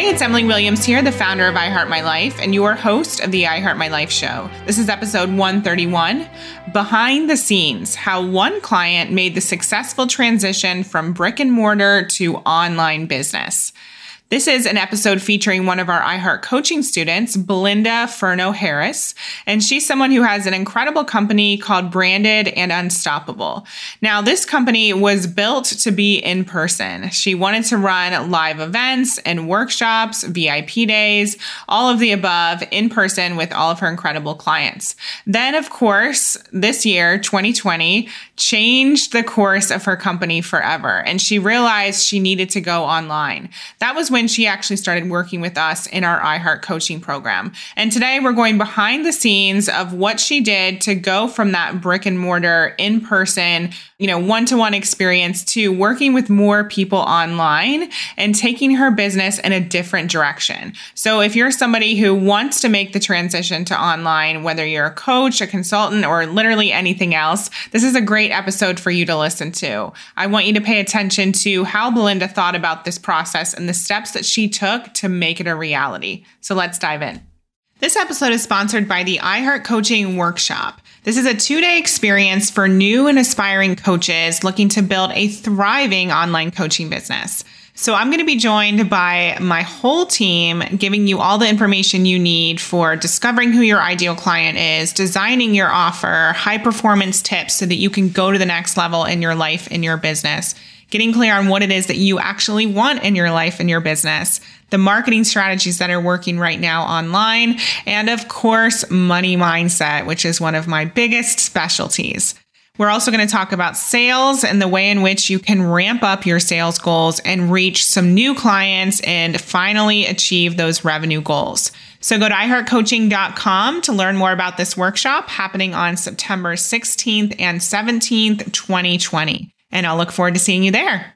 Hey, it's Emily Williams here, the founder of iHeart My Life and your host of the iHeart My Life show. This is episode 131 Behind the Scenes How One Client Made the Successful Transition from Brick and Mortar to Online Business. This is an episode featuring one of our iHeart coaching students, Belinda Furno Harris, and she's someone who has an incredible company called Branded and Unstoppable. Now, this company was built to be in person. She wanted to run live events and workshops, VIP days, all of the above in person with all of her incredible clients. Then, of course, this year, 2020, changed the course of her company forever, and she realized she needed to go online. That was when she actually started working with us in our iHeart coaching program. And today we're going behind the scenes of what she did to go from that brick and mortar in person, you know, one to one experience to working with more people online and taking her business in a different direction. So if you're somebody who wants to make the transition to online, whether you're a coach, a consultant, or literally anything else, this is a great episode for you to listen to. I want you to pay attention to how Belinda thought about this process and the steps steps that she took to make it a reality. So let's dive in. This episode is sponsored by the iHeart Coaching Workshop. This is a two day experience for new and aspiring coaches looking to build a thriving online coaching business. So, I'm going to be joined by my whole team, giving you all the information you need for discovering who your ideal client is, designing your offer, high performance tips so that you can go to the next level in your life, in your business getting clear on what it is that you actually want in your life and your business, the marketing strategies that are working right now online, and of course, money mindset, which is one of my biggest specialties. We're also going to talk about sales and the way in which you can ramp up your sales goals and reach some new clients and finally achieve those revenue goals. So go to iHeartCoaching.com to learn more about this workshop happening on September 16th and 17th, 2020 and I'll look forward to seeing you there.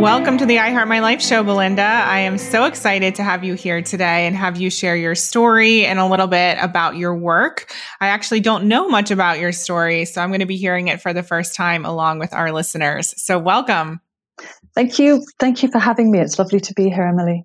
Welcome to the I Heart My Life show, Belinda. I am so excited to have you here today and have you share your story and a little bit about your work. I actually don't know much about your story, so I'm going to be hearing it for the first time along with our listeners. So, welcome. Thank you. Thank you for having me. It's lovely to be here, Emily.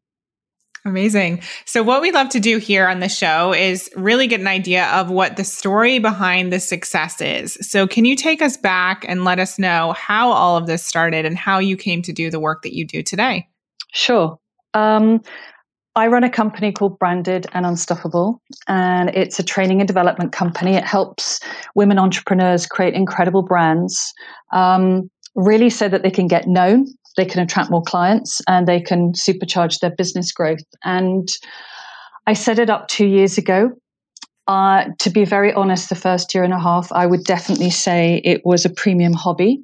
Amazing. So, what we love to do here on the show is really get an idea of what the story behind the success is. So, can you take us back and let us know how all of this started and how you came to do the work that you do today? Sure. Um, I run a company called Branded and Unstoppable, and it's a training and development company. It helps women entrepreneurs create incredible brands, um, really so that they can get known they can attract more clients and they can supercharge their business growth. And I set it up two years ago. Uh, to be very honest, the first year and a half, I would definitely say it was a premium hobby.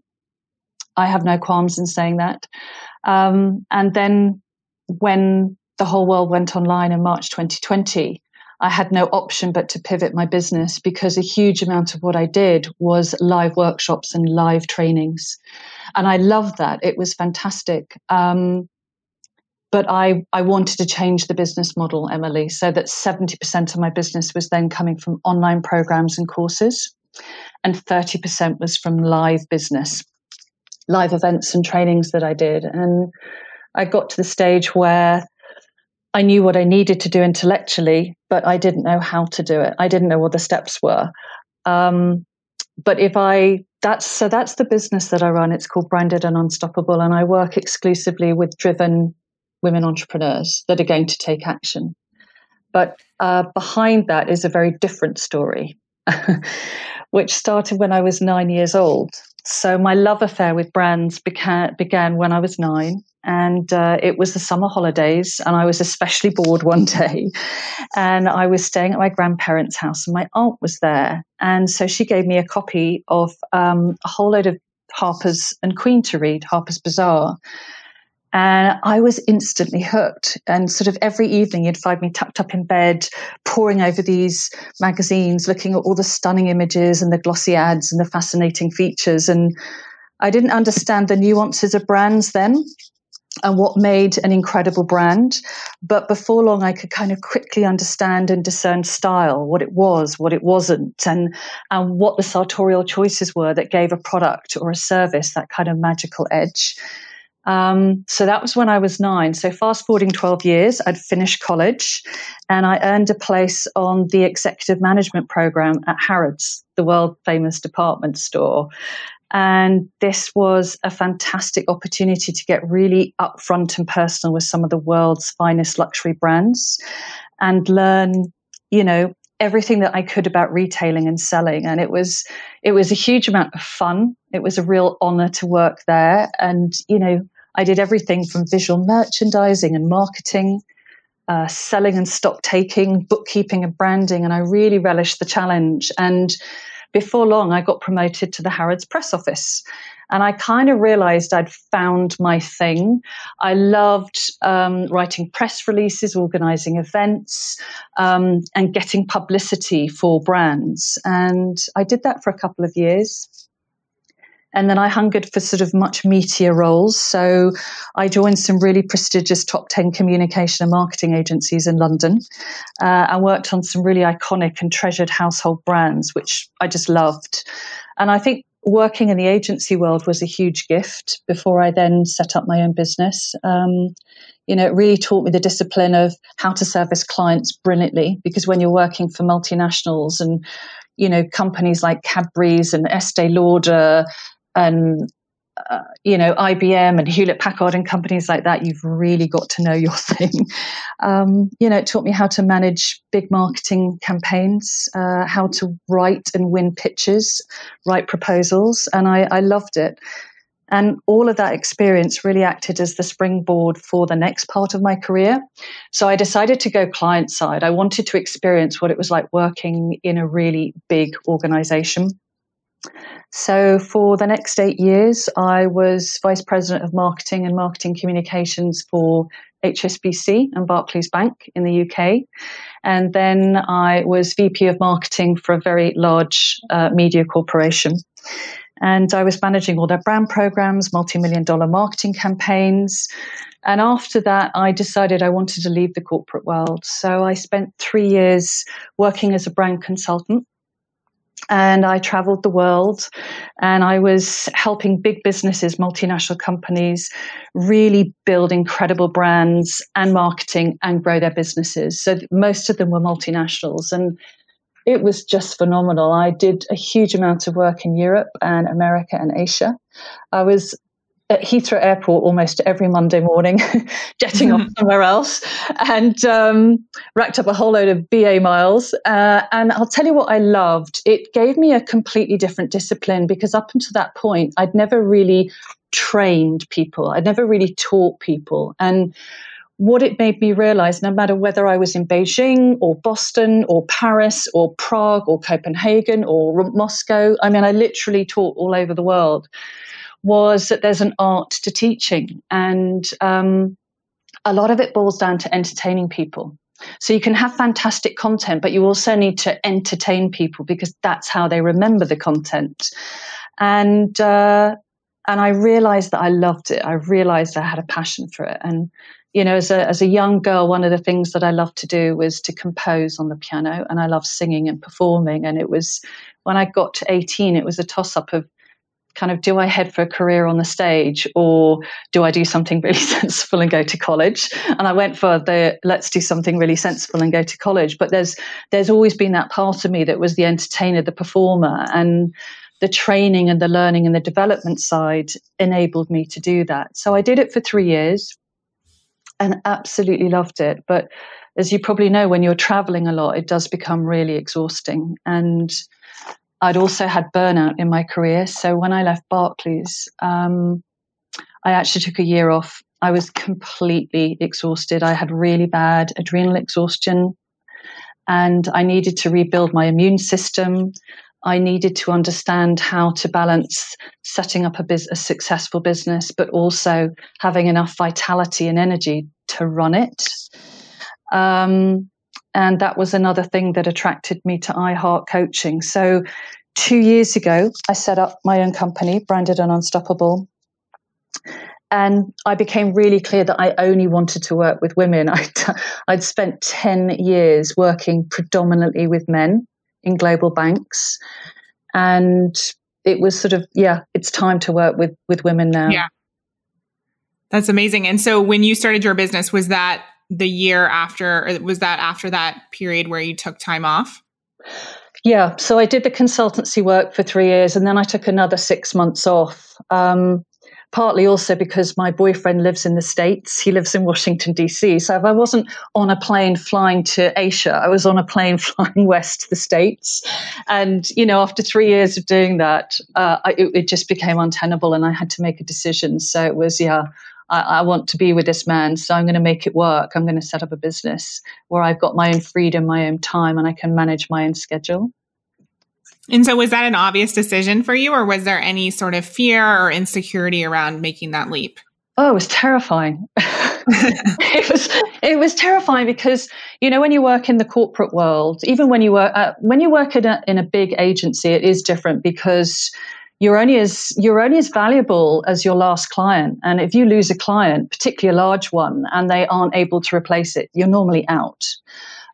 I have no qualms in saying that. Um, and then when the whole world went online in March 2020, I had no option but to pivot my business because a huge amount of what I did was live workshops and live trainings. And I loved that. It was fantastic. Um, but I, I wanted to change the business model, Emily, so that 70% of my business was then coming from online programs and courses, and 30% was from live business, live events and trainings that I did. And I got to the stage where I knew what I needed to do intellectually, but I didn't know how to do it. I didn't know what the steps were. Um, but if I that's so that's the business that I run. It's called Branded and Unstoppable, and I work exclusively with driven women entrepreneurs that are going to take action. But uh, behind that is a very different story, which started when I was nine years old. So my love affair with brands began, began when I was nine and uh, it was the summer holidays and i was especially bored one day and i was staying at my grandparents house and my aunt was there and so she gave me a copy of um, a whole load of harper's and queen to read harper's bazaar and I was instantly hooked. And sort of every evening, you'd find me tucked up in bed, poring over these magazines, looking at all the stunning images and the glossy ads and the fascinating features. And I didn't understand the nuances of brands then and what made an incredible brand. But before long, I could kind of quickly understand and discern style, what it was, what it wasn't, and, and what the sartorial choices were that gave a product or a service that kind of magical edge. Um, so that was when I was nine. So fast forwarding 12 years, I'd finished college and I earned a place on the executive management program at Harrods, the world famous department store. And this was a fantastic opportunity to get really upfront and personal with some of the world's finest luxury brands and learn, you know, everything that I could about retailing and selling. And it was it was a huge amount of fun. It was a real honor to work there. And, you know, I did everything from visual merchandising and marketing, uh, selling and stock taking, bookkeeping and branding. And I really relished the challenge. And before long, I got promoted to the Harrods press office. And I kind of realized I'd found my thing. I loved um, writing press releases, organizing events, um, and getting publicity for brands. And I did that for a couple of years. And then I hungered for sort of much meatier roles. So I joined some really prestigious top 10 communication and marketing agencies in London uh, and worked on some really iconic and treasured household brands, which I just loved. And I think working in the agency world was a huge gift before I then set up my own business. Um, you know, it really taught me the discipline of how to service clients brilliantly because when you're working for multinationals and you know companies like Cadbury's and Estee Lauder and uh, you know IBM and Hewlett Packard and companies like that, you've really got to know your thing. Um, you know, it taught me how to manage big marketing campaigns, uh, how to write and win pitches, write proposals, and I, I loved it. And all of that experience really acted as the springboard for the next part of my career. So I decided to go client side. I wanted to experience what it was like working in a really big organization. So, for the next eight years, I was Vice President of Marketing and Marketing Communications for HSBC and Barclays Bank in the UK. And then I was VP of Marketing for a very large uh, media corporation. And I was managing all their brand programs, multi million dollar marketing campaigns. And after that, I decided I wanted to leave the corporate world. So I spent three years working as a brand consultant and I traveled the world and I was helping big businesses, multinational companies, really build incredible brands and marketing and grow their businesses. So most of them were multinationals and it was just phenomenal. I did a huge amount of work in Europe and America and Asia. I was at Heathrow Airport almost every Monday morning, jetting off somewhere else, and um, racked up a whole load of BA miles. Uh, and I'll tell you what I loved. It gave me a completely different discipline because up until that point, I'd never really trained people. I'd never really taught people. And what it made me realize, no matter whether I was in Beijing or Boston or Paris or Prague or Copenhagen or Moscow, I mean, I literally taught all over the world was that there's an art to teaching, and um, a lot of it boils down to entertaining people. So you can have fantastic content, but you also need to entertain people because that's how they remember the content. And uh, and I realized that I loved it. I realized I had a passion for it. And you know, as a as a young girl, one of the things that I loved to do was to compose on the piano, and I loved singing and performing. And it was when I got to eighteen, it was a toss up of kind of do I head for a career on the stage or do I do something really sensible and go to college? And I went for the let's do something really sensible and go to college. But there's there's always been that part of me that was the entertainer, the performer, and the training and the learning and the development side enabled me to do that. So I did it for three years and absolutely loved it. But as you probably know, when you're traveling a lot, it does become really exhausting. And I'd also had burnout in my career. So when I left Barclays, um, I actually took a year off. I was completely exhausted. I had really bad adrenal exhaustion and I needed to rebuild my immune system. I needed to understand how to balance setting up a, a successful business, but also having enough vitality and energy to run it. Um, and that was another thing that attracted me to iHeart Coaching. So, two years ago, I set up my own company, Branded and Unstoppable. And I became really clear that I only wanted to work with women. I'd, I'd spent 10 years working predominantly with men in global banks. And it was sort of, yeah, it's time to work with, with women now. Yeah. That's amazing. And so when you started your business, was that the year after, or was that after that period where you took time off? Yeah. So I did the consultancy work for three years and then I took another six months off. Um, partly also because my boyfriend lives in the States. He lives in Washington, D.C. So if I wasn't on a plane flying to Asia, I was on a plane flying west to the States. And, you know, after three years of doing that, uh, I, it, it, just became untenable and I had to make a decision. So it was, yeah, I, I want to be with this man. So I'm going to make it work. I'm going to set up a business where I've got my own freedom, my own time, and I can manage my own schedule. And so, was that an obvious decision for you, or was there any sort of fear or insecurity around making that leap? Oh, it was terrifying. it was it was terrifying because you know when you work in the corporate world, even when you work uh, when you work in a, in a big agency, it is different because you're only as you're only as valuable as your last client. And if you lose a client, particularly a large one, and they aren't able to replace it, you're normally out.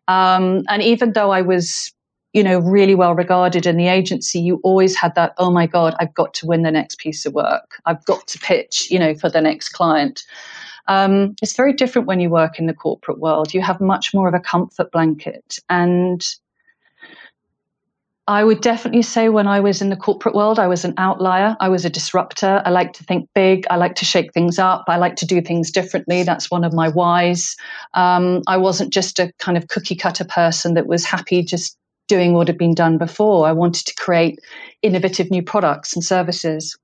Um, and even though I was you know, really well regarded in the agency, you always had that, oh my God, I've got to win the next piece of work. I've got to pitch, you know, for the next client. Um, it's very different when you work in the corporate world. You have much more of a comfort blanket. And I would definitely say when I was in the corporate world, I was an outlier. I was a disruptor. I like to think big. I like to shake things up. I like to do things differently. That's one of my whys. Um, I wasn't just a kind of cookie cutter person that was happy just doing what had been done before. I wanted to create innovative new products and services.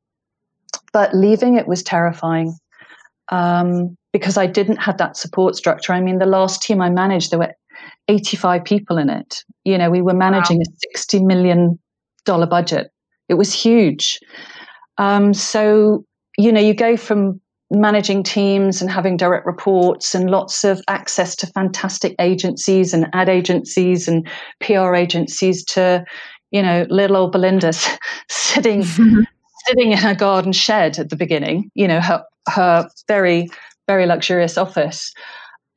But leaving it was terrifying um, because I didn't have that support structure. I mean, the last team I managed, there were 85 people in it. You know, we were managing wow. a $60 million budget. It was huge. Um, so, you know, you go from managing teams and having direct reports and lots of access to fantastic agencies and ad agencies and PR agencies to, you know, little old Belinda sitting sitting in her garden shed at the beginning, you know, her her very very luxurious office,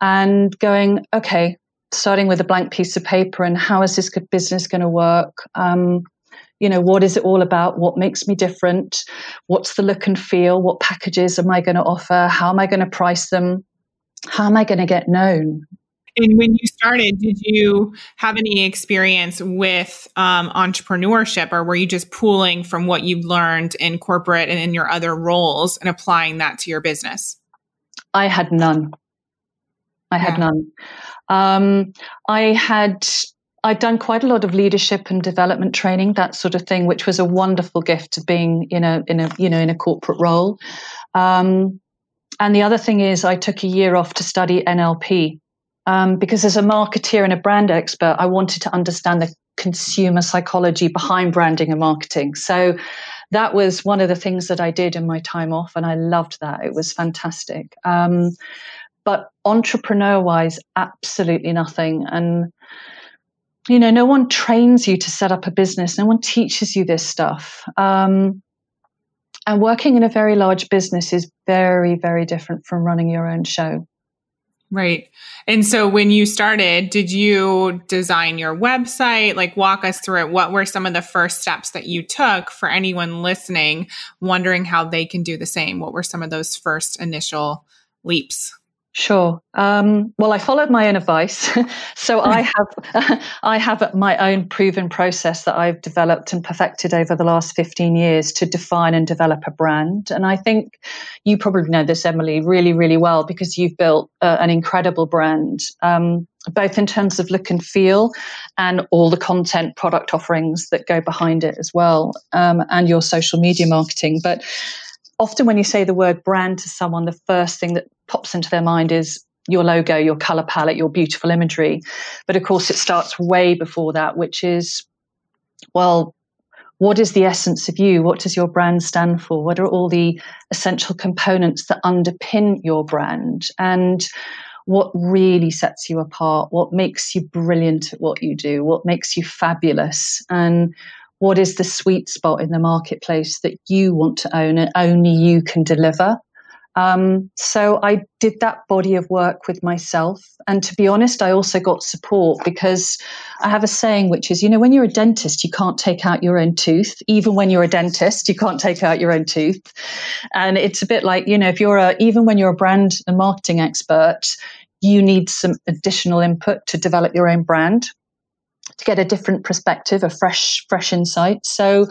and going, okay, starting with a blank piece of paper and how is this good business going to work? Um, you know what is it all about? What makes me different? What's the look and feel? What packages am i going to offer? How am i going to price them? How am i going to get known? And when you started did you have any experience with um, entrepreneurship or were you just pooling from what you've learned in corporate and in your other roles and applying that to your business? I had none. I had yeah. none um, i had I'd done quite a lot of leadership and development training, that sort of thing, which was a wonderful gift to being in a in a you know in a corporate role. Um, and the other thing is, I took a year off to study NLP um, because as a marketeer and a brand expert, I wanted to understand the consumer psychology behind branding and marketing. So that was one of the things that I did in my time off, and I loved that. It was fantastic. Um, but entrepreneur wise, absolutely nothing. And you know, no one trains you to set up a business. No one teaches you this stuff. Um, and working in a very large business is very, very different from running your own show. Right. And so when you started, did you design your website? Like, walk us through it. What were some of the first steps that you took for anyone listening, wondering how they can do the same? What were some of those first initial leaps? Sure. Um, well, I followed my own advice, so I have I have my own proven process that I've developed and perfected over the last fifteen years to define and develop a brand. And I think you probably know this, Emily, really, really well because you've built uh, an incredible brand, um, both in terms of look and feel, and all the content, product offerings that go behind it as well, um, and your social media marketing. But often when you say the word brand to someone, the first thing that pops into their mind is your logo, your color palette, your beautiful imagery. But of course, it starts way before that, which is, well, what is the essence of you? What does your brand stand for? What are all the essential components that underpin your brand? And what really sets you apart? What makes you brilliant at what you do? What makes you fabulous? And what is the sweet spot in the marketplace that you want to own and only you can deliver? Um, so I did that body of work with myself. And to be honest, I also got support because I have a saying, which is, you know, when you're a dentist, you can't take out your own tooth. Even when you're a dentist, you can't take out your own tooth. And it's a bit like, you know, if you're a, even when you're a brand and marketing expert, you need some additional input to develop your own brand to get a different perspective, a fresh, fresh insight. So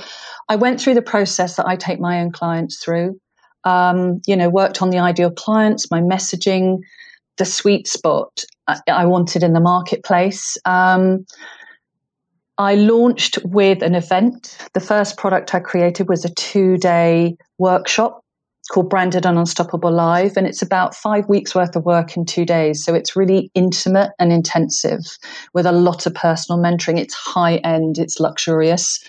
I went through the process that I take my own clients through. Um, you know, worked on the ideal clients, my messaging, the sweet spot I, wanted in the marketplace. Um, I launched with an event. The first product I created was a two day workshop called Branded and Unstoppable Live. And it's about five weeks worth of work in two days. So it's really intimate and intensive with a lot of personal mentoring. It's high end, it's luxurious.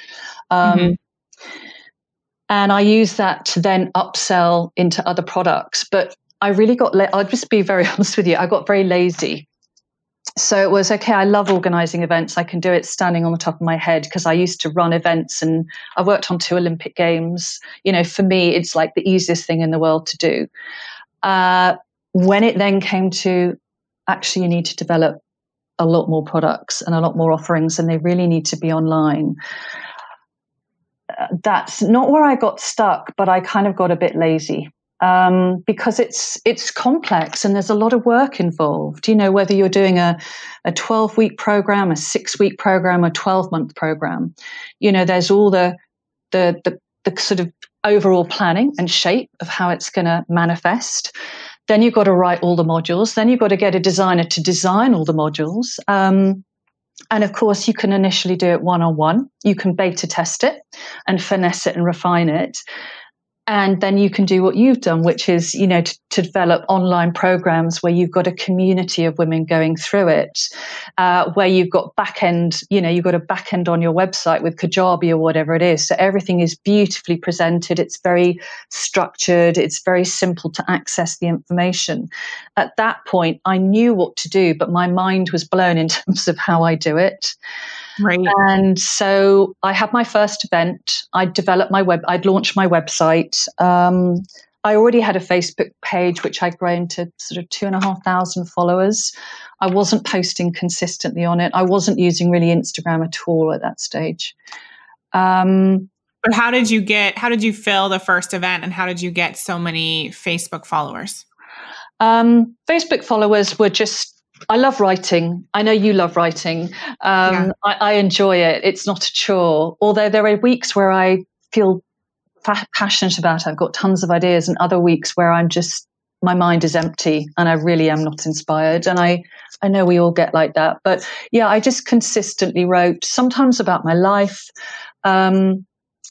Um, mm-hmm. And I use that to then upsell into other products. But I really got, la- I'll just be very honest with you, I got very lazy so it was okay. I love organizing events. I can do it standing on the top of my head because I used to run events and I worked on two Olympic Games. You know, for me, it's like the easiest thing in the world to do. Uh, when it then came to actually, you need to develop a lot more products and a lot more offerings, and they really need to be online. Uh, that's not where I got stuck, but I kind of got a bit lazy um, because it's it's complex and there's a lot of work involved. You know, whether you're doing a a 12 week program, a six week program, a 12 month program, you know, there's all the the the, the sort of overall planning and shape of how it's going to manifest. Then you've got to write all the modules. Then you've got to get a designer to design all the modules. Um, and of course, you can initially do it one on one. You can beta test it and finesse it and refine it and then you can do what you've done which is you know to, to develop online programs where you've got a community of women going through it uh, where you've got back end you know you've got a back end on your website with kajabi or whatever it is. So everything is beautifully presented. It's very structured. It's very simple to access the information. At that point i knew what to do but my mind was blown in terms of how i do it Right. And so I had my first event. I developed my web. I'd launched my website. Um, I already had a Facebook page, which I'd grown to sort of two and a half thousand followers. I wasn't posting consistently on it. I wasn't using really Instagram at all at that stage. Um, but how did you get? How did you fill the first event, and how did you get so many Facebook followers? Um, Facebook followers were just I love writing. I know you love writing. Um, yeah. I, I, enjoy it. It's not a chore. Although there are weeks where I feel fa- passionate about it. I've got tons of ideas, and other weeks where I'm just my mind is empty and I really am not inspired. And I, I know we all get like that. But yeah, I just consistently wrote sometimes about my life, um,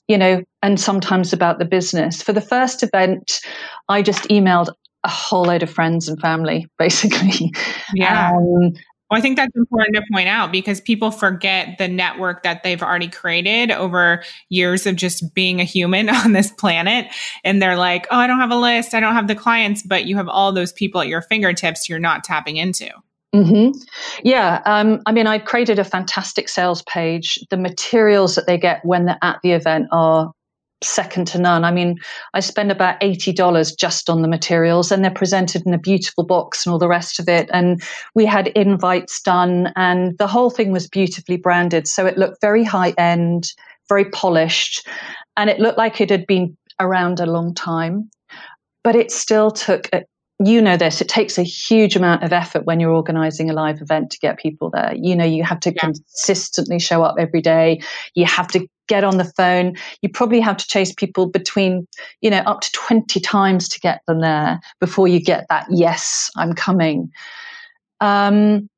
you know, and sometimes about the business. For the first event, I just emailed a whole load of friends and family, basically. Yeah. Um, well, I think that's important to point out because people forget the network that they've already created over years of just being a human on this planet. And they're like, oh, I don't have a list. I don't have the clients, but you have all those people at your fingertips you're not tapping into. Mm-hmm. Yeah. Um, I mean, I've created a fantastic sales page. The materials that they get when they're at the event are second to none. I mean, I spend about $80 just on the materials and they're presented in a beautiful box and all the rest of it. And we had invites done and the whole thing was beautifully branded. So it looked very high end, very polished, and it looked like it had been around a long time. But it still took a, you know this it takes a huge amount of effort when you're organizing a live event to get people there. You know you have to yeah. consistently show up every day. You have to get on the phone. You probably have to chase people between you know up to 20 times to get them there before you get that yes i'm coming. Um,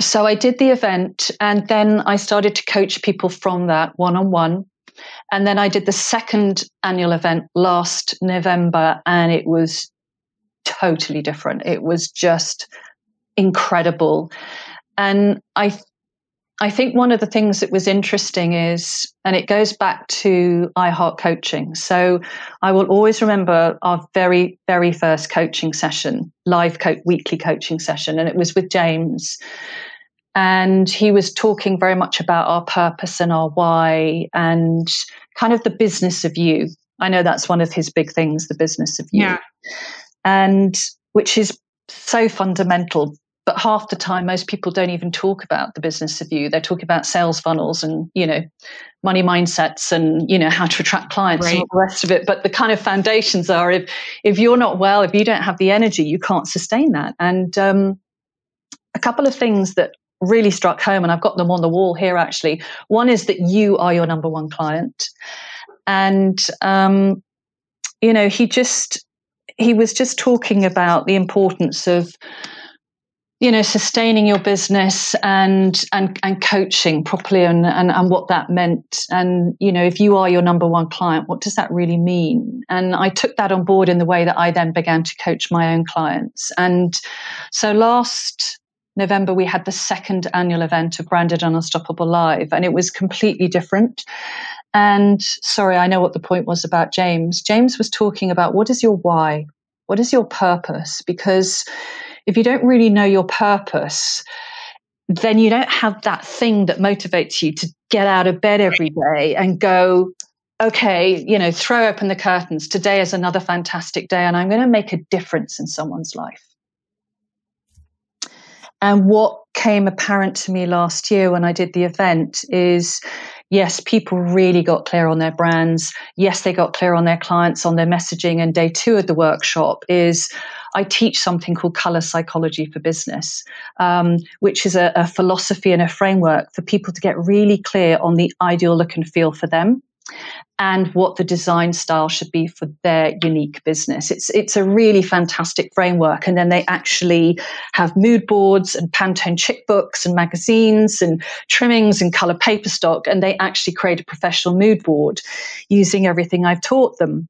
so i did the event and then i started to coach people from that one-on-one. And then i did the second annual event last november and it was totally different. It was just incredible. And I I think one of the things that was interesting is, and it goes back to iHeart Coaching. So I will always remember our very, very first coaching session, live co- weekly coaching session, and it was with James. And he was talking very much about our purpose and our why and kind of the business of you. I know that's one of his big things, the business of you. Yeah. And which is so fundamental. But half the time, most people don't even talk about the business of you. They're talking about sales funnels and, you know, money mindsets and, you know, how to attract clients right. and all the rest of it. But the kind of foundations are if, if you're not well, if you don't have the energy, you can't sustain that. And um, a couple of things that really struck home, and I've got them on the wall here actually. One is that you are your number one client. And, um, you know, he just, he was just talking about the importance of you know sustaining your business and and and coaching properly and, and and what that meant. And you know if you are your number one client what does that really mean? And i took that on board in the way that i then began to coach my own clients. And so last november we had the second annual event of branded and unstoppable live and it was completely different and sorry i know what the point was about james james was talking about what is your why what is your purpose? Because if you don't really know your purpose, then you don't have that thing that motivates you to get out of bed every day and go, okay, you know, throw open the curtains. Today is another fantastic day and I'm going to make a difference in someone's life. And what came apparent to me last year when I did the event is yes, people really got clear on their brands. Yes, they got clear on their clients, on their messaging. And day two of the workshop is I teach something called color psychology for business, um, which is a, a philosophy and a framework for people to get really clear on the ideal look and feel for them and what the design style should be for their unique business. It's it's a really fantastic framework. And then they actually have mood boards and Pantone chip books and magazines and trimmings and color paper stock. And they actually create a professional mood board using everything I've taught them.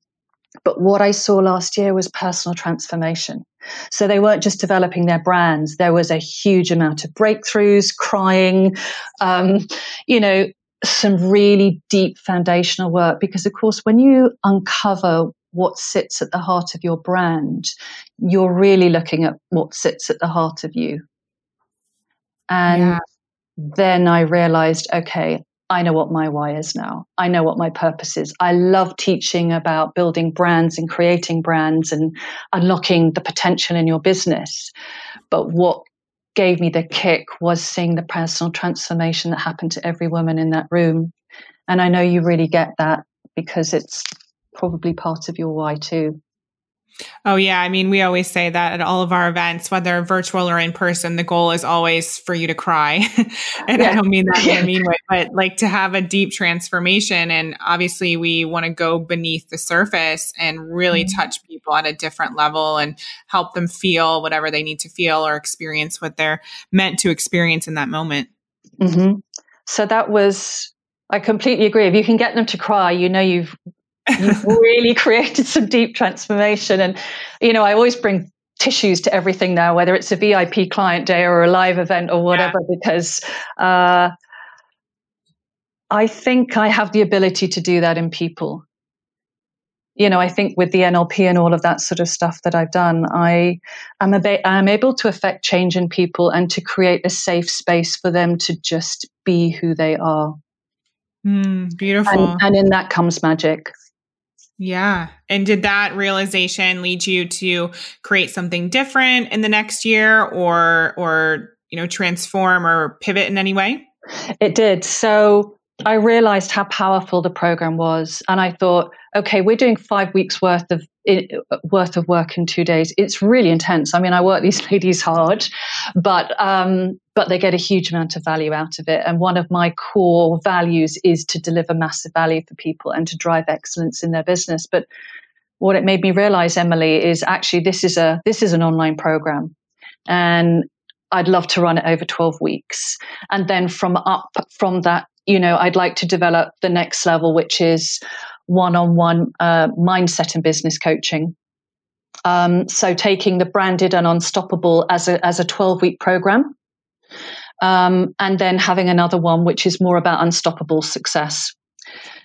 But what I saw last year was personal transformation. So they weren't just developing their brands. There was a huge amount of breakthroughs, crying, um, you know, some really deep foundational work because, of course, when you uncover what sits at the heart of your brand, you're really looking at what sits at the heart of you. And yeah. then I realized, okay, I know what my why is now. I know what my purpose is. I love teaching about building brands and creating brands and unlocking the potential in your business. But what gave me the kick was seeing the personal transformation that happened to every woman in that room. And I know you really get that because it's probably part of your why too. Oh, yeah. I mean, we always say that at all of our events, whether virtual or in person, the goal is always for you to cry. and yeah. I don't mean that in a mean way, but like to have a deep transformation. And obviously, we want to go beneath the surface and really mm-hmm. touch people at a different level and help them feel whatever they need to feel or experience what they're meant to experience in that moment. Mm-hmm. So that was, I completely agree. If you can get them to cry, you know you've You've really created some deep transformation. And, you know, I always bring tissues to everything now, whether it's a VIP client day or a live event or whatever, yeah. because uh, I think I have the ability to do that in people. You know, I think with the NLP and all of that sort of stuff that I've done, I am a I'm able to affect change in people and to create a safe space for them to just be who they are. Mm, beautiful. And, and in that comes magic. Yeah. And did that realization lead you to create something different in the next year or or you know transform or pivot in any way? It did. So I realized how powerful the program was and I thought okay, we're doing 5 weeks worth of worth of work in 2 days. It's really intense. I mean, I work these ladies hard, but um but they get a huge amount of value out of it. And one of my core values is to deliver massive value for people and to drive excellence in their business. But what it made me realize, Emily, is actually this is a this is an online program. And I'd love to run it over 12 weeks. And then from up from that, you know, I'd like to develop the next level, which is one-on-one uh, mindset and business coaching. Um, so taking the branded and unstoppable as a as a 12 week program um, and then having another one which is more about unstoppable success.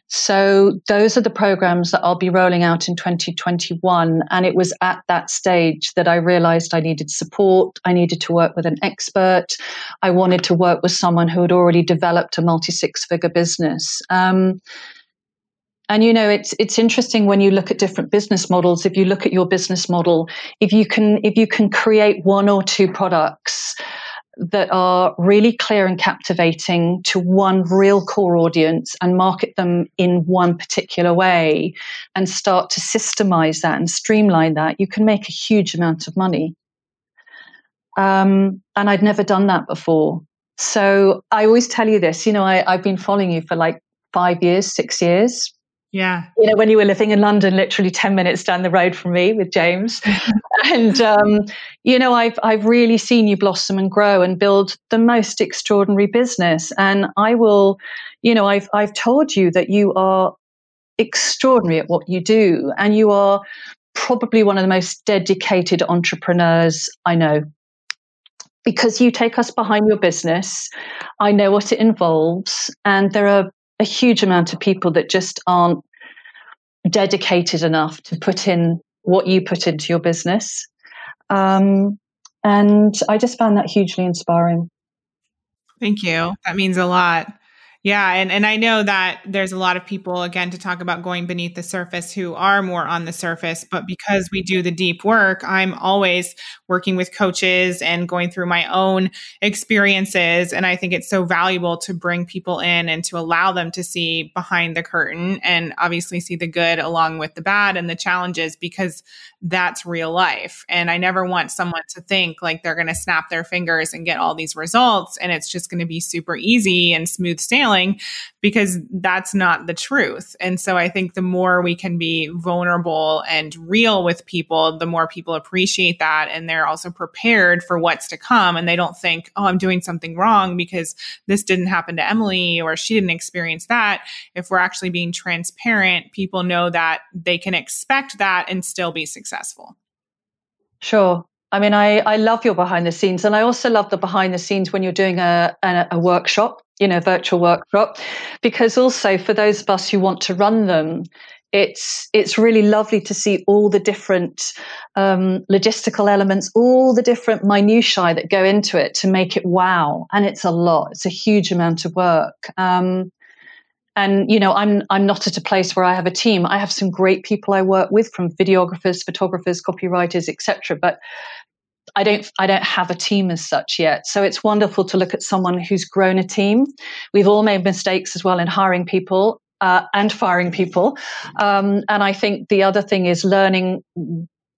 So those are the programs that I'll be rolling out in 2021. And it was at that stage that I realized I needed support. I needed to work with an expert. I wanted to work with someone who had already developed a multi six figure business. Um, and you know it's it's interesting when you look at different business models if you look at your business model if you can if you can create one or two products that are really clear and captivating to one real core audience and market them in one particular way and start to systemize that and streamline that, you can make a huge amount of money. Um, and I'd never done that before. So I always tell you this, you know, I, I've been following you for like five years, six years. Yeah. You know, when you were living in London, literally 10 minutes down the road from me with James. and, um, you know, I've, I've really seen you blossom and grow and build the most extraordinary business. And I will, you know, I've, I've told you that you are extraordinary at what you do. And you are probably one of the most dedicated entrepreneurs I know. Because you take us behind your business, I know what it involves, and there are a huge amount of people that just aren't dedicated enough to put in what you put into your business. Um, and I just found that hugely inspiring. Thank you. That means a lot. Yeah, and and I know that there's a lot of people again to talk about going beneath the surface who are more on the surface, but because we do the deep work, I'm always working with coaches and going through my own experiences and I think it's so valuable to bring people in and to allow them to see behind the curtain and obviously see the good along with the bad and the challenges because that's real life. And I never want someone to think like they're going to snap their fingers and get all these results and it's just going to be super easy and smooth sailing because that's not the truth. And so I think the more we can be vulnerable and real with people, the more people appreciate that and they're also prepared for what's to come and they don't think, "Oh, I'm doing something wrong because this didn't happen to Emily or she didn't experience that." If we're actually being transparent, people know that they can expect that and still be successful? Sure. I mean, I, I love your behind the scenes, and I also love the behind the scenes when you're doing a, a, a workshop, you know, virtual workshop, because also for those of us who want to run them, it's it's really lovely to see all the different um, logistical elements, all the different minutiae that go into it to make it wow. And it's a lot. It's a huge amount of work. Um, and you know i'm i'm not at a place where i have a team i have some great people i work with from videographers photographers copywriters etc but i don't i don't have a team as such yet. So it's wonderful to look at someone who's grown a team. We've all made mistakes as well in hiring people uh, and firing people. Um, and i think the other thing is learning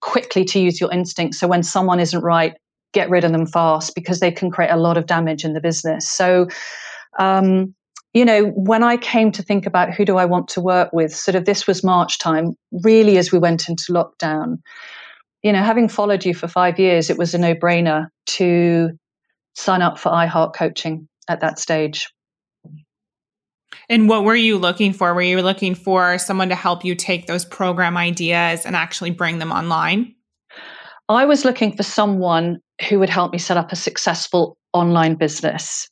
quickly to use your instincts. So when someone isn't right get rid of them fast because they can create a lot of damage in the business. So um, you know, when I came to think about who do I want to work with, sort of this was March time, really as we went into lockdown. You know, having followed you for five years, it was a no brainer to sign up for iHeart coaching at that stage. And what were you looking for? Were you looking for someone to help you take those program ideas and actually bring them online? I was looking for someone who would help me set up a successful online business.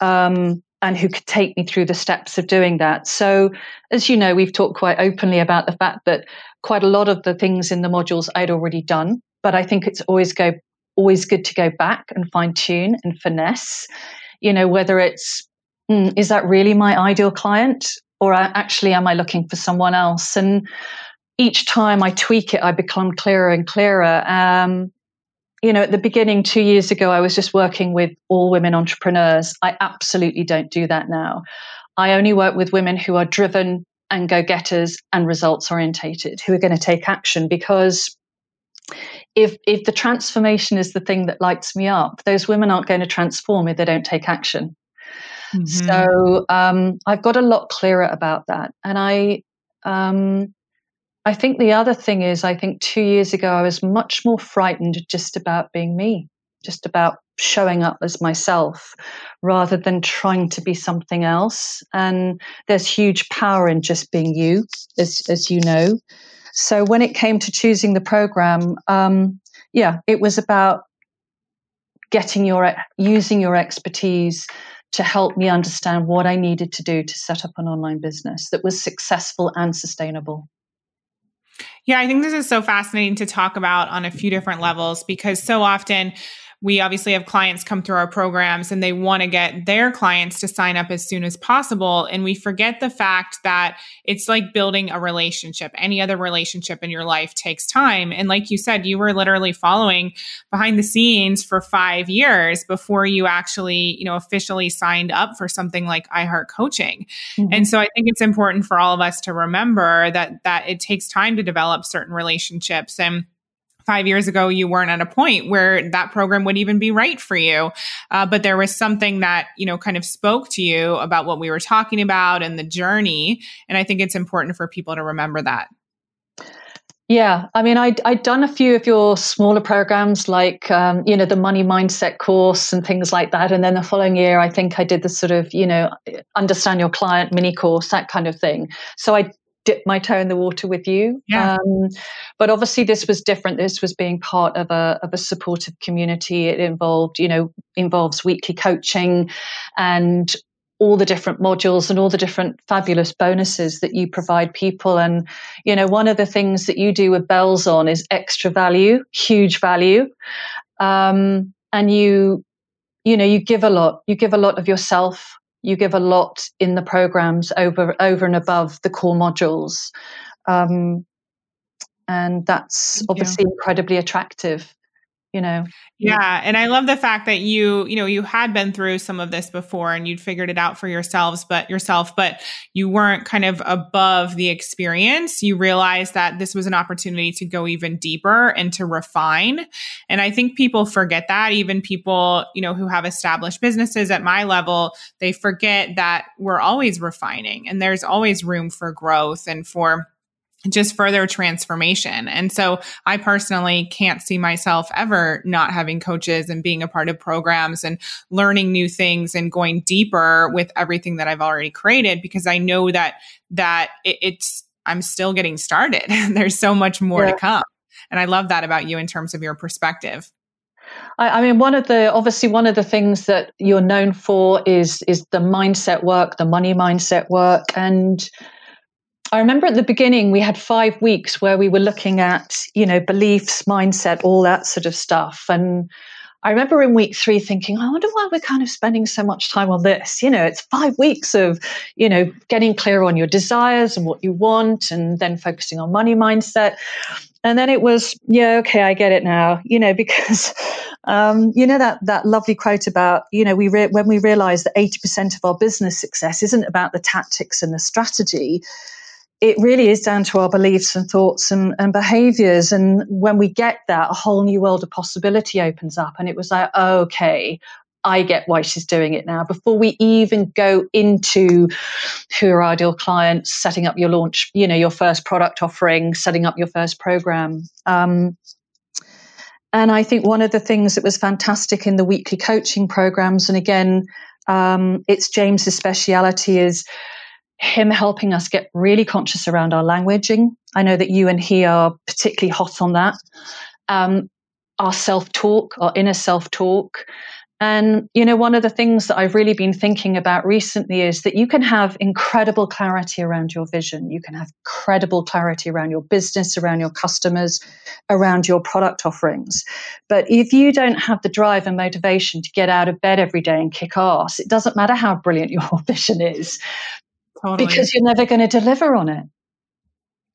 Um, and who could take me through the steps of doing that. So, as you know, we've talked quite openly about the fact that quite a lot of the things in the modules I'd already done, but I think it's always go always good to go back and fine tune and finesse. You know, whether it's mm, is that really my ideal client, or actually am I looking for someone else? And each time I tweak it, I become clearer and clearer. Um, you know, at the beginning, two years ago, I was just working with all women entrepreneurs. I absolutely don't do that now. I only work with women who are driven and go getters and results orientated, who are going to take action because if if the transformation is the thing that lights me up, those women aren't going to transform if they don't take action. Mm-hmm. So um, I've got a lot clearer about that, and I um, I think the other thing is, I think two years ago, I was much more frightened just about being me, just about showing up as myself rather than trying to be something else. And there's huge power in just being you, as, as you know. So when it came to choosing the program, um, yeah, it was about getting your, using your expertise to help me understand what I needed to do to set up an online business that was successful and sustainable. Yeah, I think this is so fascinating to talk about on a few different levels because so often we obviously have clients come through our programs and they want to get their clients to sign up as soon as possible. And we forget the fact that it's like building a relationship. Any other relationship in your life takes time. And like you said, you were literally following behind the scenes for five years before you actually, you know, officially signed up for something like iHeart Coaching. Mm-hmm. And so I think it's important for all of us to remember that that it takes time to develop certain relationships and five years ago you weren't at a point where that program would even be right for you uh, but there was something that you know kind of spoke to you about what we were talking about and the journey and i think it's important for people to remember that yeah, I mean, I'd, I'd done a few of your smaller programs like, um, you know, the money mindset course and things like that. And then the following year, I think I did the sort of, you know, understand your client mini course, that kind of thing. So I dip my toe in the water with you. Yeah. Um, but obviously, this was different. This was being part of a of a supportive community. It involved, you know, involves weekly coaching and all the different modules and all the different fabulous bonuses that you provide people. And, you know, one of the things that you do with bells on is extra value, huge value. Um, and you, you know, you give a lot, you give a lot of yourself you give a lot in the programs over over and above the core modules. Um, and that's obviously incredibly attractive you know? Yeah and i love the fact that you you know you had been through some of this before and you'd figured it out for yourselves but yourself but you weren't kind of above the experience. You realized that this was an opportunity to go even deeper and to refine. And i think people forget that. Even people you know who have established businesses at my level they forget that we're always refining and there's always room for growth and for just further transformation. And so I personally can't see myself ever not having coaches and being a part of programs and learning new things and going deeper with everything that I've already created because I know that that it, it's I'm still getting started. There's so much more yeah. to come. And I love that about you in terms of your perspective. I, I, mean, one of the obviously one of the things that you're known for is is the mindset work, the money mindset work, and I remember at the beginning we had five weeks where we were looking at, you know, beliefs, mindset, all that sort of stuff. And I remember in week three thinking, I wonder why we're kind of spending so much time on this. You know, it's five weeks of, you know, getting clear on your desires and what you want and then focusing on money mindset. And then it was, yeah, okay, I get it now, you know, because, um, you know, that, that lovely quote about, you know, we re- when we realize that 80% of our business success isn't about the tactics and the strategy, it really is down to our beliefs and thoughts and, and behaviors. And when we get that, a whole new world of possibility opens up. And it was like, okay, I get why she's doing it now. Before we even go into who are ideal clients, setting up your launch, you know, your first product offering, setting up your first program. Um, and I think one of the things that was fantastic in the weekly coaching programs, and again, um, it's James's speciality is him helping us get really conscious around our languaging. I know that you and he are particularly hot on that. Um, our self talk, our inner self talk. And, you know, one of the things that I've really been thinking about recently is that you can have incredible clarity around your vision. You can have credible clarity around your business, around your customers, around your product offerings. But if you don't have the drive and motivation to get out of bed every day and kick ass, it doesn't matter how brilliant your vision is. Totally. Because you're never going to deliver on it.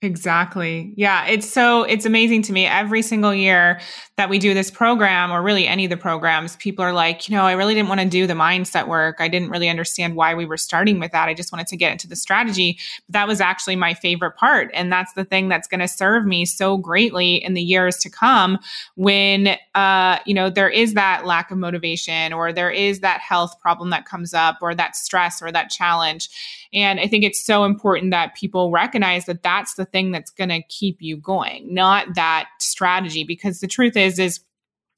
Exactly. Yeah. It's so, it's amazing to me. Every single year that we do this program, or really any of the programs, people are like, you know, I really didn't want to do the mindset work. I didn't really understand why we were starting with that. I just wanted to get into the strategy. But that was actually my favorite part. And that's the thing that's going to serve me so greatly in the years to come when, uh, you know, there is that lack of motivation or there is that health problem that comes up or that stress or that challenge and I think it's so important that people recognize that that's the thing that's going to keep you going, not that strategy. Because the truth is, is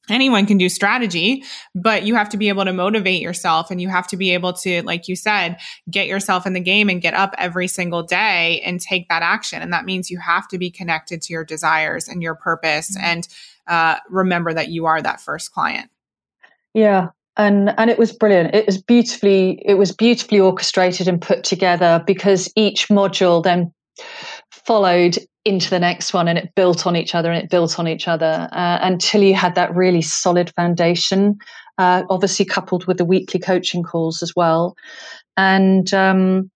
anyone can do strategy, but you have to be able to motivate yourself and you have to be able to, like you said, get yourself in the game and get up every single day and take that action. And that means you have to be connected to your desires and your purpose mm-hmm. and uh, remember that you are that first client. Yeah, and and it was brilliant it was beautifully it was beautifully orchestrated and put together because each module then followed into the next one and it built on each other and it built on each other uh, until you had that really solid foundation uh, obviously coupled with the weekly coaching calls as well and um,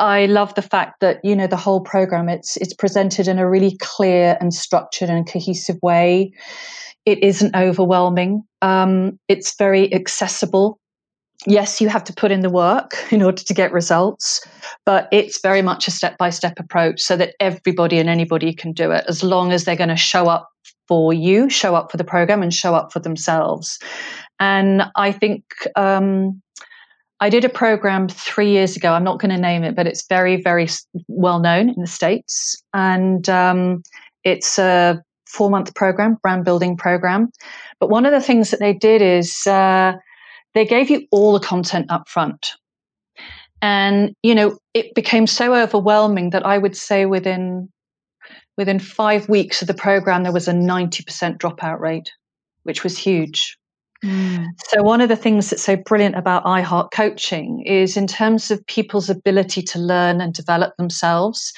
I love the fact that you know the whole program it's it's presented in a really clear and structured and cohesive way. It isn't overwhelming. Um, it's very accessible. Yes, you have to put in the work in order to get results, but it's very much a step by step approach so that everybody and anybody can do it as long as they're going to show up for you, show up for the program, and show up for themselves. And I think um, I did a program three years ago. I'm not going to name it, but it's very, very well known in the States. And um, it's a four month program, brand building program. But one of the things that they did is uh, they gave you all the content up front. And, you know, it became so overwhelming that I would say within within five weeks of the program, there was a 90% dropout rate, which was huge. Mm. So, one of the things that's so brilliant about iHeart coaching is in terms of people's ability to learn and develop themselves.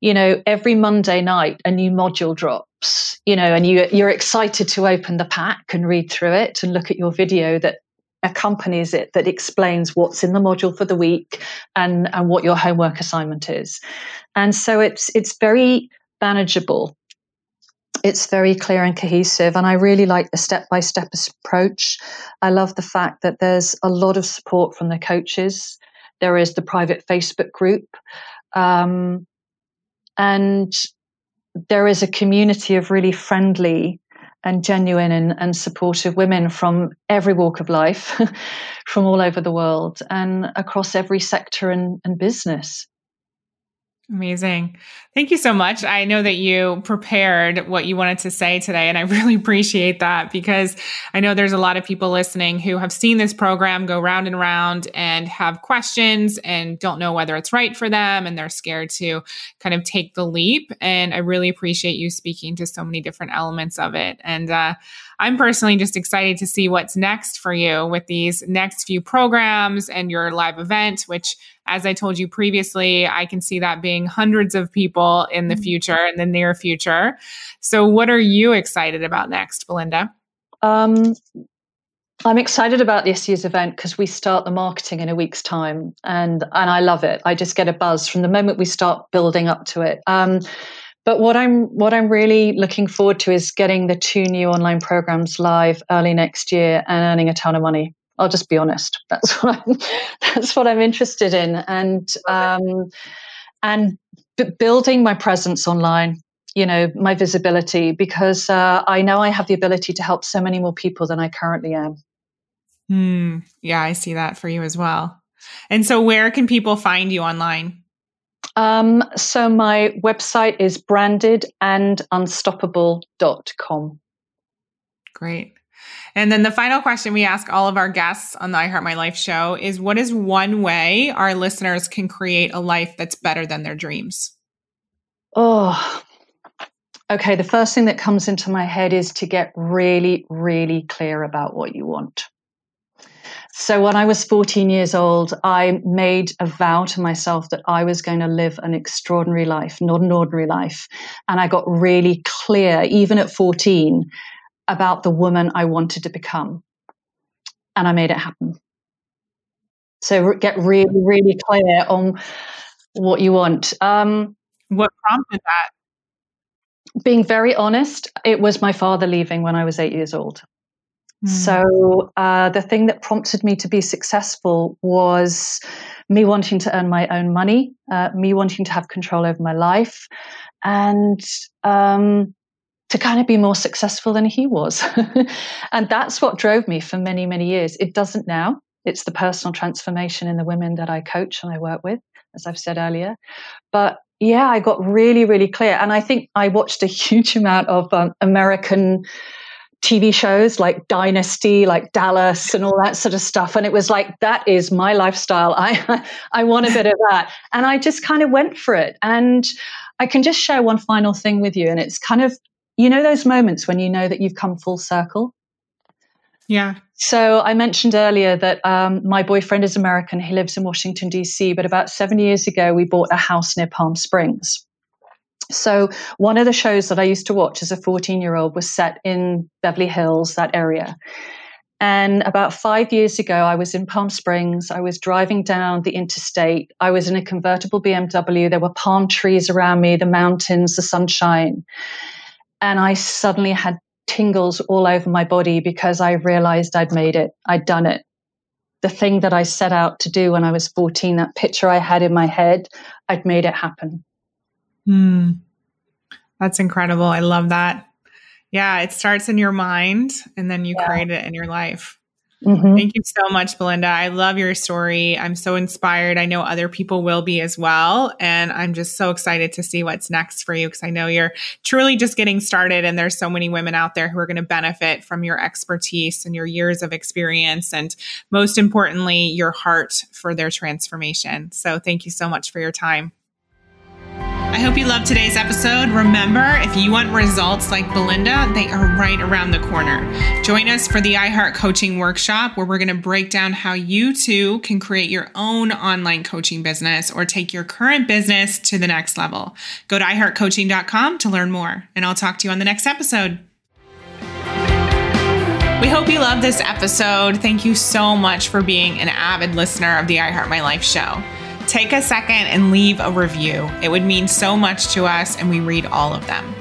You know, every Monday night, a new module drops, you know, and you, you're excited to open the pack and read through it and look at your video that accompanies it that explains what's in the module for the week and, and what your homework assignment is. And so it's it's very manageable. It's very clear and cohesive and i really like the step by step approach. I love the fact that there's a lot of support from the coaches. There is the private facebook group um, and there is a community of really friendly and genuine and, and supportive women from every walk of life from all over the world and across every sector and, and business Amazing. Thank you so much. I know that you prepared what you wanted to say today, and I really appreciate that because I know there's a lot of people listening who have seen this program go round and round and have questions and don't know whether it's right for them, and they're scared to kind of take the leap. And I really appreciate you speaking to so many different elements of it. And uh, I'm personally just excited to see what's next for you with these next few programs and your live event, which as I told you previously, I can see that being hundreds of people in the mm-hmm. future, in the near future. So, what are you excited about next, Belinda? Um, I'm excited about this year's event because we start the marketing in a week's time, and and I love it. I just get a buzz from the moment we start building up to it. Um, but what I'm what I'm really looking forward to is getting the two new online programs live early next year and earning a ton of money. I'll just be honest. That's what I'm, that's what I'm interested in, and um, and b- building my presence online. You know, my visibility because uh, I know I have the ability to help so many more people than I currently am. Mm, yeah, I see that for you as well. And so, where can people find you online? Um, so, my website is brandedandunstoppable.com. Great. And then the final question we ask all of our guests on the I Heart My Life show is what is one way our listeners can create a life that's better than their dreams? Oh, okay. The first thing that comes into my head is to get really, really clear about what you want. So when I was 14 years old, I made a vow to myself that I was going to live an extraordinary life, not an ordinary life. And I got really clear, even at 14, about the woman I wanted to become. And I made it happen. So get really, really clear on what you want. Um, what prompted that? Being very honest, it was my father leaving when I was eight years old. Mm. So uh, the thing that prompted me to be successful was me wanting to earn my own money, uh, me wanting to have control over my life, and um, to kind of be more successful than he was. and that's what drove me for many, many years. It doesn't now. It's the personal transformation in the women that I coach and I work with, as I've said earlier. But yeah, I got really, really clear. And I think I watched a huge amount of um, American TV shows like Dynasty, like Dallas, and all that sort of stuff. And it was like, that is my lifestyle. I, I want a bit of that. And I just kind of went for it. And I can just share one final thing with you. And it's kind of you know those moments when you know that you've come full circle? Yeah. So I mentioned earlier that um, my boyfriend is American. He lives in Washington, D.C., but about seven years ago, we bought a house near Palm Springs. So one of the shows that I used to watch as a 14 year old was set in Beverly Hills, that area. And about five years ago, I was in Palm Springs. I was driving down the interstate. I was in a convertible BMW. There were palm trees around me, the mountains, the sunshine. And I suddenly had tingles all over my body because I realized I'd made it. I'd done it. The thing that I set out to do when I was 14, that picture I had in my head, I'd made it happen. Hmm. That's incredible. I love that. Yeah, it starts in your mind and then you yeah. create it in your life. Mm-hmm. Thank you so much, Belinda. I love your story. I'm so inspired. I know other people will be as well. And I'm just so excited to see what's next for you because I know you're truly just getting started. And there's so many women out there who are going to benefit from your expertise and your years of experience. And most importantly, your heart for their transformation. So thank you so much for your time. I hope you loved today's episode. Remember, if you want results like Belinda, they are right around the corner. Join us for the iHeart Coaching Workshop, where we're going to break down how you too can create your own online coaching business or take your current business to the next level. Go to iHeartCoaching.com to learn more, and I'll talk to you on the next episode. We hope you loved this episode. Thank you so much for being an avid listener of the iHeart My Life show take a second and leave a review. It would mean so much to us, and we read all of them.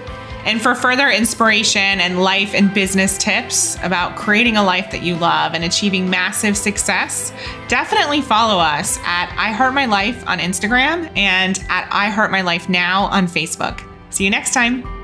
And for further inspiration and life and business tips about creating a life that you love and achieving massive success, definitely follow us at I Heart My Life on Instagram and at I Heart My Life Now on Facebook. See you next time.